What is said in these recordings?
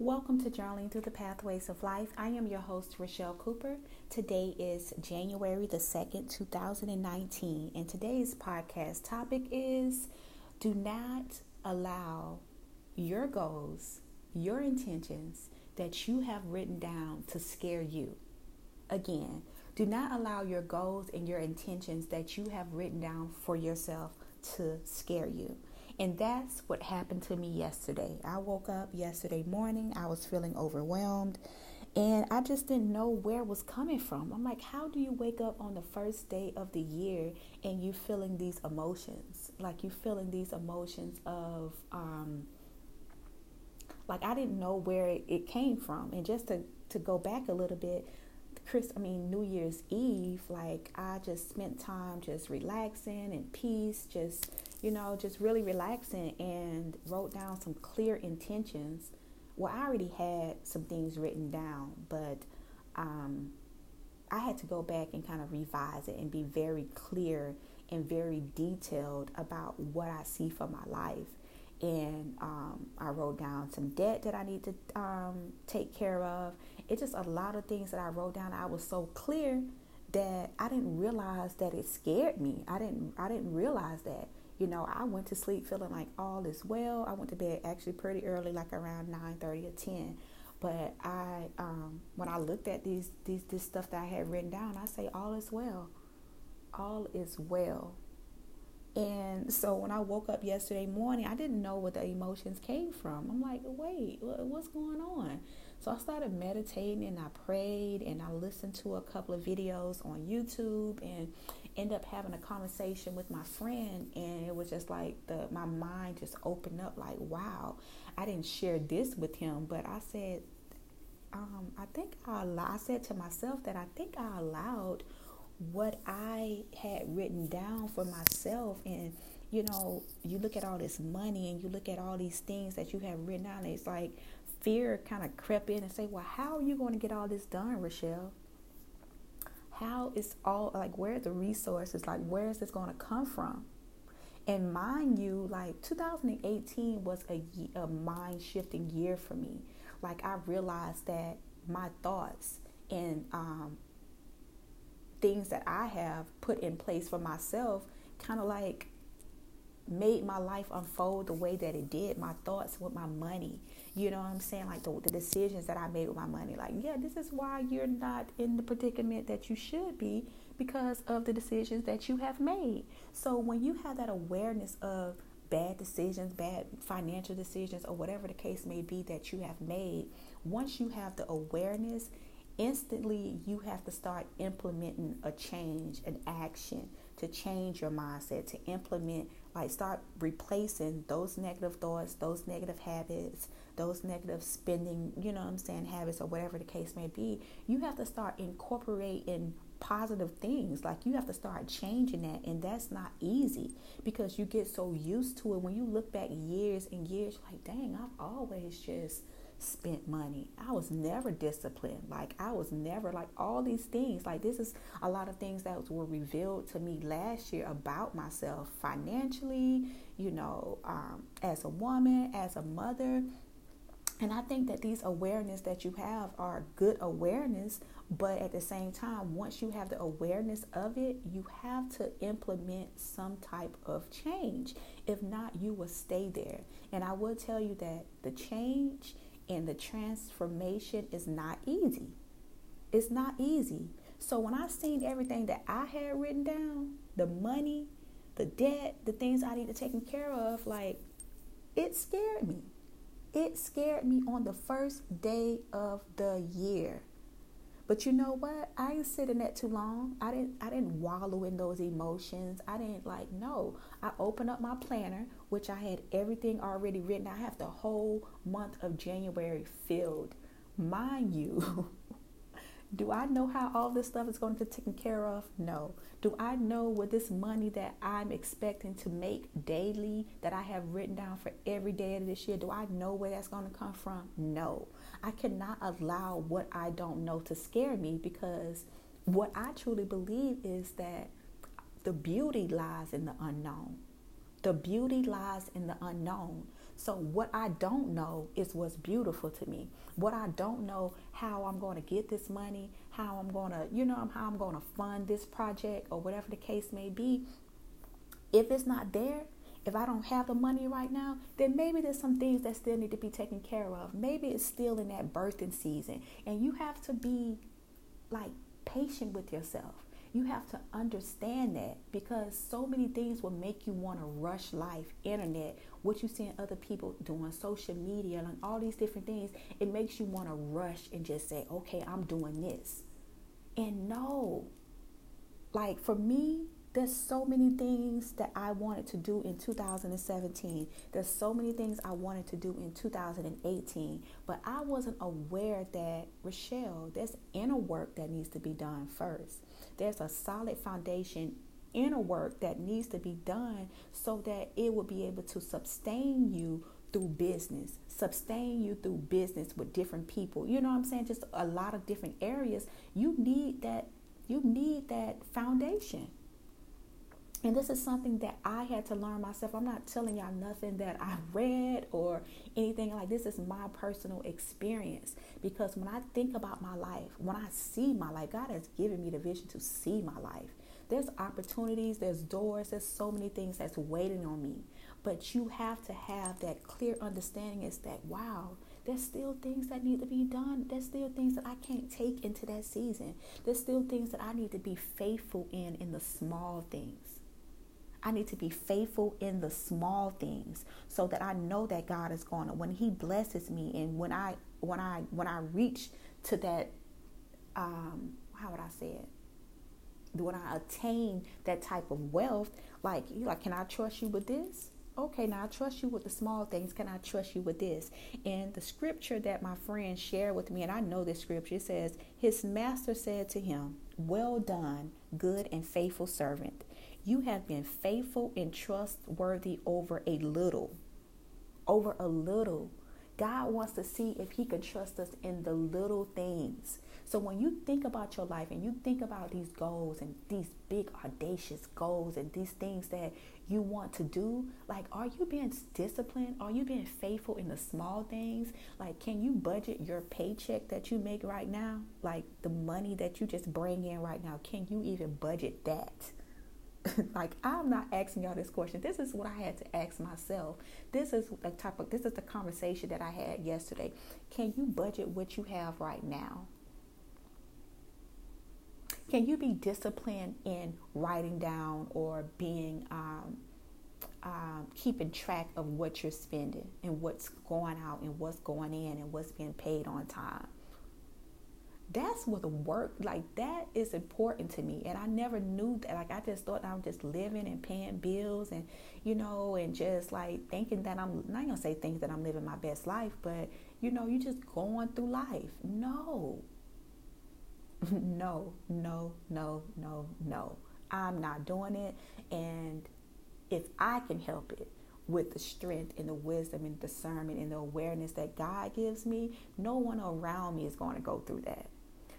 Welcome to Journaling Through the Pathways of Life. I am your host, Rochelle Cooper. Today is January the 2nd, 2019, and today's podcast topic is Do not allow your goals, your intentions that you have written down to scare you. Again, do not allow your goals and your intentions that you have written down for yourself to scare you. And that's what happened to me yesterday. I woke up yesterday morning, I was feeling overwhelmed, and I just didn't know where it was coming from. I'm like, how do you wake up on the first day of the year and you feeling these emotions? Like you feeling these emotions of um like I didn't know where it, it came from. And just to to go back a little bit, Chris, I mean New Year's Eve, like I just spent time just relaxing and peace, just you know, just really relaxing and wrote down some clear intentions. Well, I already had some things written down, but um, I had to go back and kind of revise it and be very clear and very detailed about what I see for my life. And um, I wrote down some debt that I need to um, take care of. It's just a lot of things that I wrote down. I was so clear that I didn't realize that it scared me. I didn't. I didn't realize that you know, I went to sleep feeling like all is well. I went to bed actually pretty early, like around nine thirty or ten. But I, um, when I looked at these, these, this stuff that I had written down, I say all is well. All is well. And so when I woke up yesterday morning, I didn't know what the emotions came from. I'm like, wait, what's going on? So I started meditating and I prayed and I listened to a couple of videos on YouTube and end up having a conversation with my friend and it was just like the my mind just opened up like wow i didn't share this with him but i said um, i think I, I said to myself that i think i allowed what i had written down for myself and you know you look at all this money and you look at all these things that you have written down it's like fear kind of crept in and say well how are you going to get all this done rochelle how is all like where are the resources like where is this going to come from? And mind you like 2018 was a, a mind shifting year for me. Like i realized that my thoughts and um, things that i have put in place for myself kind of like made my life unfold the way that it did my thoughts with my money you know what I'm saying? Like the, the decisions that I made with my money. Like, yeah, this is why you're not in the predicament that you should be because of the decisions that you have made. So when you have that awareness of bad decisions, bad financial decisions, or whatever the case may be that you have made, once you have the awareness, instantly you have to start implementing a change, an action to change your mindset, to implement, like start replacing those negative thoughts, those negative habits, those negative spending, you know what I'm saying, habits or whatever the case may be, you have to start incorporating positive things. Like you have to start changing that. And that's not easy because you get so used to it. When you look back years and years, like, dang, I've always just spent money. I was never disciplined. Like I was never like all these things. Like this is a lot of things that were revealed to me last year about myself financially, you know, um, as a woman, as a mother, and I think that these awareness that you have are good awareness, but at the same time, once you have the awareness of it, you have to implement some type of change. If not, you will stay there. And I will tell you that the change and the transformation is not easy. It's not easy. So when I seen everything that I had written down, the money, the debt, the things I need to take care of, like it scared me it scared me on the first day of the year. But you know what? I ain't sitting that too long. I didn't I didn't wallow in those emotions. I didn't like no. I opened up my planner, which I had everything already written. I have the whole month of January filled. Mind you, Do I know how all this stuff is going to be taken care of? No. Do I know what this money that I'm expecting to make daily that I have written down for every day of this year, do I know where that's going to come from? No. I cannot allow what I don't know to scare me because what I truly believe is that the beauty lies in the unknown. The beauty lies in the unknown. So what I don't know is what's beautiful to me. What I don't know how I'm going to get this money, how I'm going to, you know, how I'm going to fund this project or whatever the case may be. If it's not there, if I don't have the money right now, then maybe there's some things that still need to be taken care of. Maybe it's still in that birthing season. And you have to be like patient with yourself. You have to understand that because so many things will make you want to rush life, internet, what you see in other people doing, social media, and all these different things. It makes you want to rush and just say, okay, I'm doing this. And no, like for me, there's so many things that I wanted to do in 2017. There's so many things I wanted to do in 2018, but I wasn't aware that Rochelle, there's inner work that needs to be done first. There's a solid foundation inner work that needs to be done so that it will be able to sustain you through business, sustain you through business with different people. You know what I'm saying? Just a lot of different areas. You need that you need that foundation. And this is something that I had to learn myself. I'm not telling y'all nothing that I read or anything like this is my personal experience because when I think about my life, when I see my life, God has given me the vision to see my life. There's opportunities, there's doors, there's so many things that's waiting on me. But you have to have that clear understanding is that wow, there's still things that need to be done. There's still things that I can't take into that season. There's still things that I need to be faithful in in the small things. I need to be faithful in the small things so that I know that God is going to when he blesses me and when I when I when I reach to that um how would I say it? When I attain that type of wealth, like you like, can I trust you with this? Okay, now I trust you with the small things. Can I trust you with this? And the scripture that my friend shared with me, and I know this scripture, says, His master said to him, Well done, good and faithful servant. You have been faithful and trustworthy over a little. Over a little. God wants to see if He can trust us in the little things. So when you think about your life and you think about these goals and these big audacious goals and these things that you want to do, like are you being disciplined? Are you being faithful in the small things? Like can you budget your paycheck that you make right now? Like the money that you just bring in right now, can you even budget that? like I'm not asking y'all this question. This is what I had to ask myself. This is the type of this is the conversation that I had yesterday. Can you budget what you have right now? Can you be disciplined in writing down or being um, um, keeping track of what you're spending and what's going out and what's going in and what's being paid on time? That's what the work like that is important to me. And i never knew that like i just thought i was just living and paying bills and you know and just like thinking that i'm not gonna say things that i'm living my best life but you know you're just going through life. No. No no no no no. I'm not doing it. And if i can help it with the strength and the wisdom and discernment and the awareness that God gives me, no one around me is going to go through that.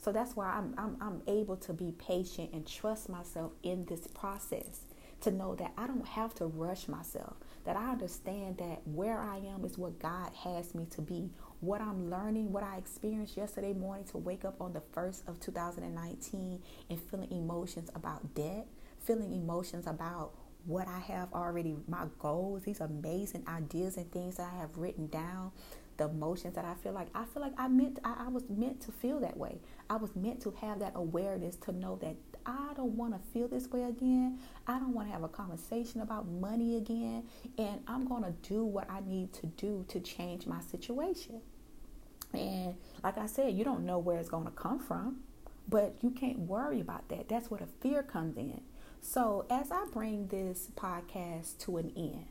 So that's why I'm, I'm, I'm able to be patient and trust myself in this process to know that I don't have to rush myself, that I understand that where I am is what God has me to be. What I'm learning, what I experienced yesterday morning to wake up on the 1st of 2019 and feeling emotions about debt, feeling emotions about what I have already, my goals, these amazing ideas and things that I have written down, the emotions that I feel like I feel like I meant I, I was meant to feel that way. I was meant to have that awareness to know that I don't want to feel this way again. I don't want to have a conversation about money again. And I'm going to do what I need to do to change my situation. And like I said, you don't know where it's going to come from, but you can't worry about that. That's where the fear comes in. So as I bring this podcast to an end,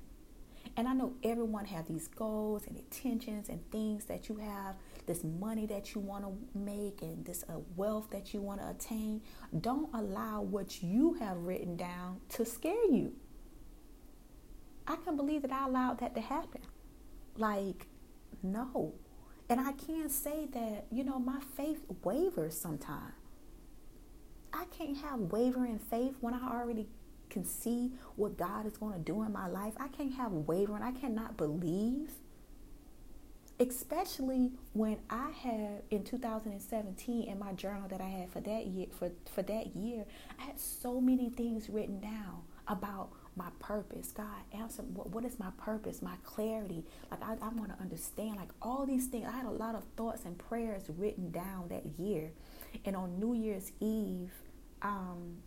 and I know everyone have these goals and intentions and things that you have, this money that you want to make and this uh, wealth that you want to attain. Don't allow what you have written down to scare you. I can't believe that I allowed that to happen. Like, no. And I can't say that, you know, my faith wavers sometimes. I can't have wavering faith when I already can see what God is going to do in my life. I can't have wavering. I cannot believe. Especially when I have in 2017 in my journal that I had for that year for, for that year, I had so many things written down about my purpose. God, answer what, what is my purpose, my clarity. Like I, I want to understand like all these things. I had a lot of thoughts and prayers written down that year. And on New Year's Eve, um,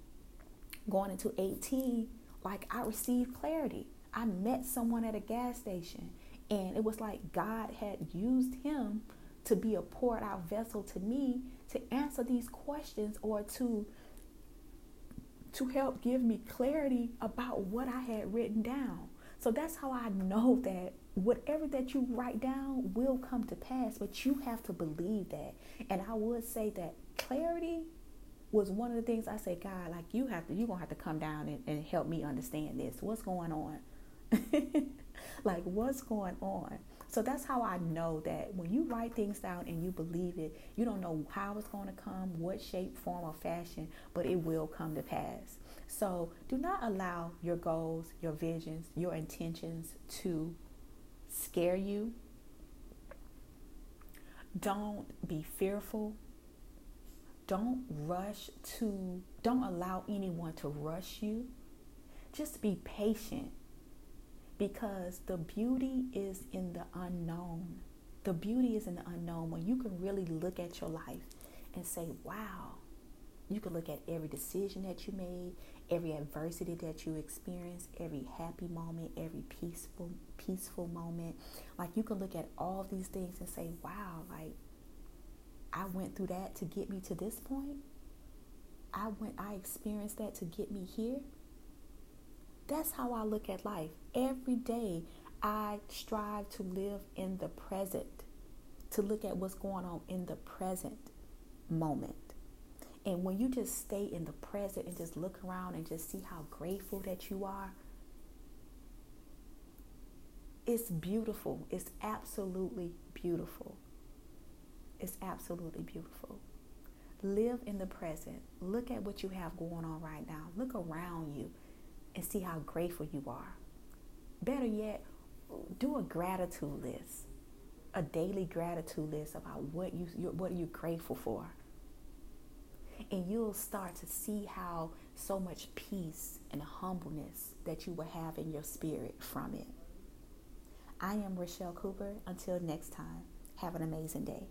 going into 18, like I received clarity. I met someone at a gas station, and it was like God had used him to be a poured out vessel to me to answer these questions or to to help give me clarity about what I had written down. So that's how I know that whatever that you write down will come to pass, but you have to believe that. And I would say that clarity was one of the things I said, God, like you have to, you're gonna have to come down and, and help me understand this. What's going on? like what's going on? So that's how I know that when you write things down and you believe it, you don't know how it's going to come, what shape, form, or fashion, but it will come to pass. So do not allow your goals, your visions, your intentions to scare you. Don't be fearful don't rush to, don't allow anyone to rush you. Just be patient because the beauty is in the unknown. The beauty is in the unknown when you can really look at your life and say, wow. You can look at every decision that you made, every adversity that you experienced, every happy moment, every peaceful peaceful moment. Like you can look at all these things and say, wow, like I went through that to get me to this point. I went I experienced that to get me here. That's how I look at life. Every day I strive to live in the present, to look at what's going on in the present moment. And when you just stay in the present and just look around and just see how grateful that you are, it's beautiful. It's absolutely beautiful. It's absolutely beautiful. Live in the present. Look at what you have going on right now. Look around you and see how grateful you are. Better yet, do a gratitude list, a daily gratitude list about what you what are you grateful for. And you'll start to see how so much peace and humbleness that you will have in your spirit from it. I am Rochelle Cooper. Until next time, have an amazing day.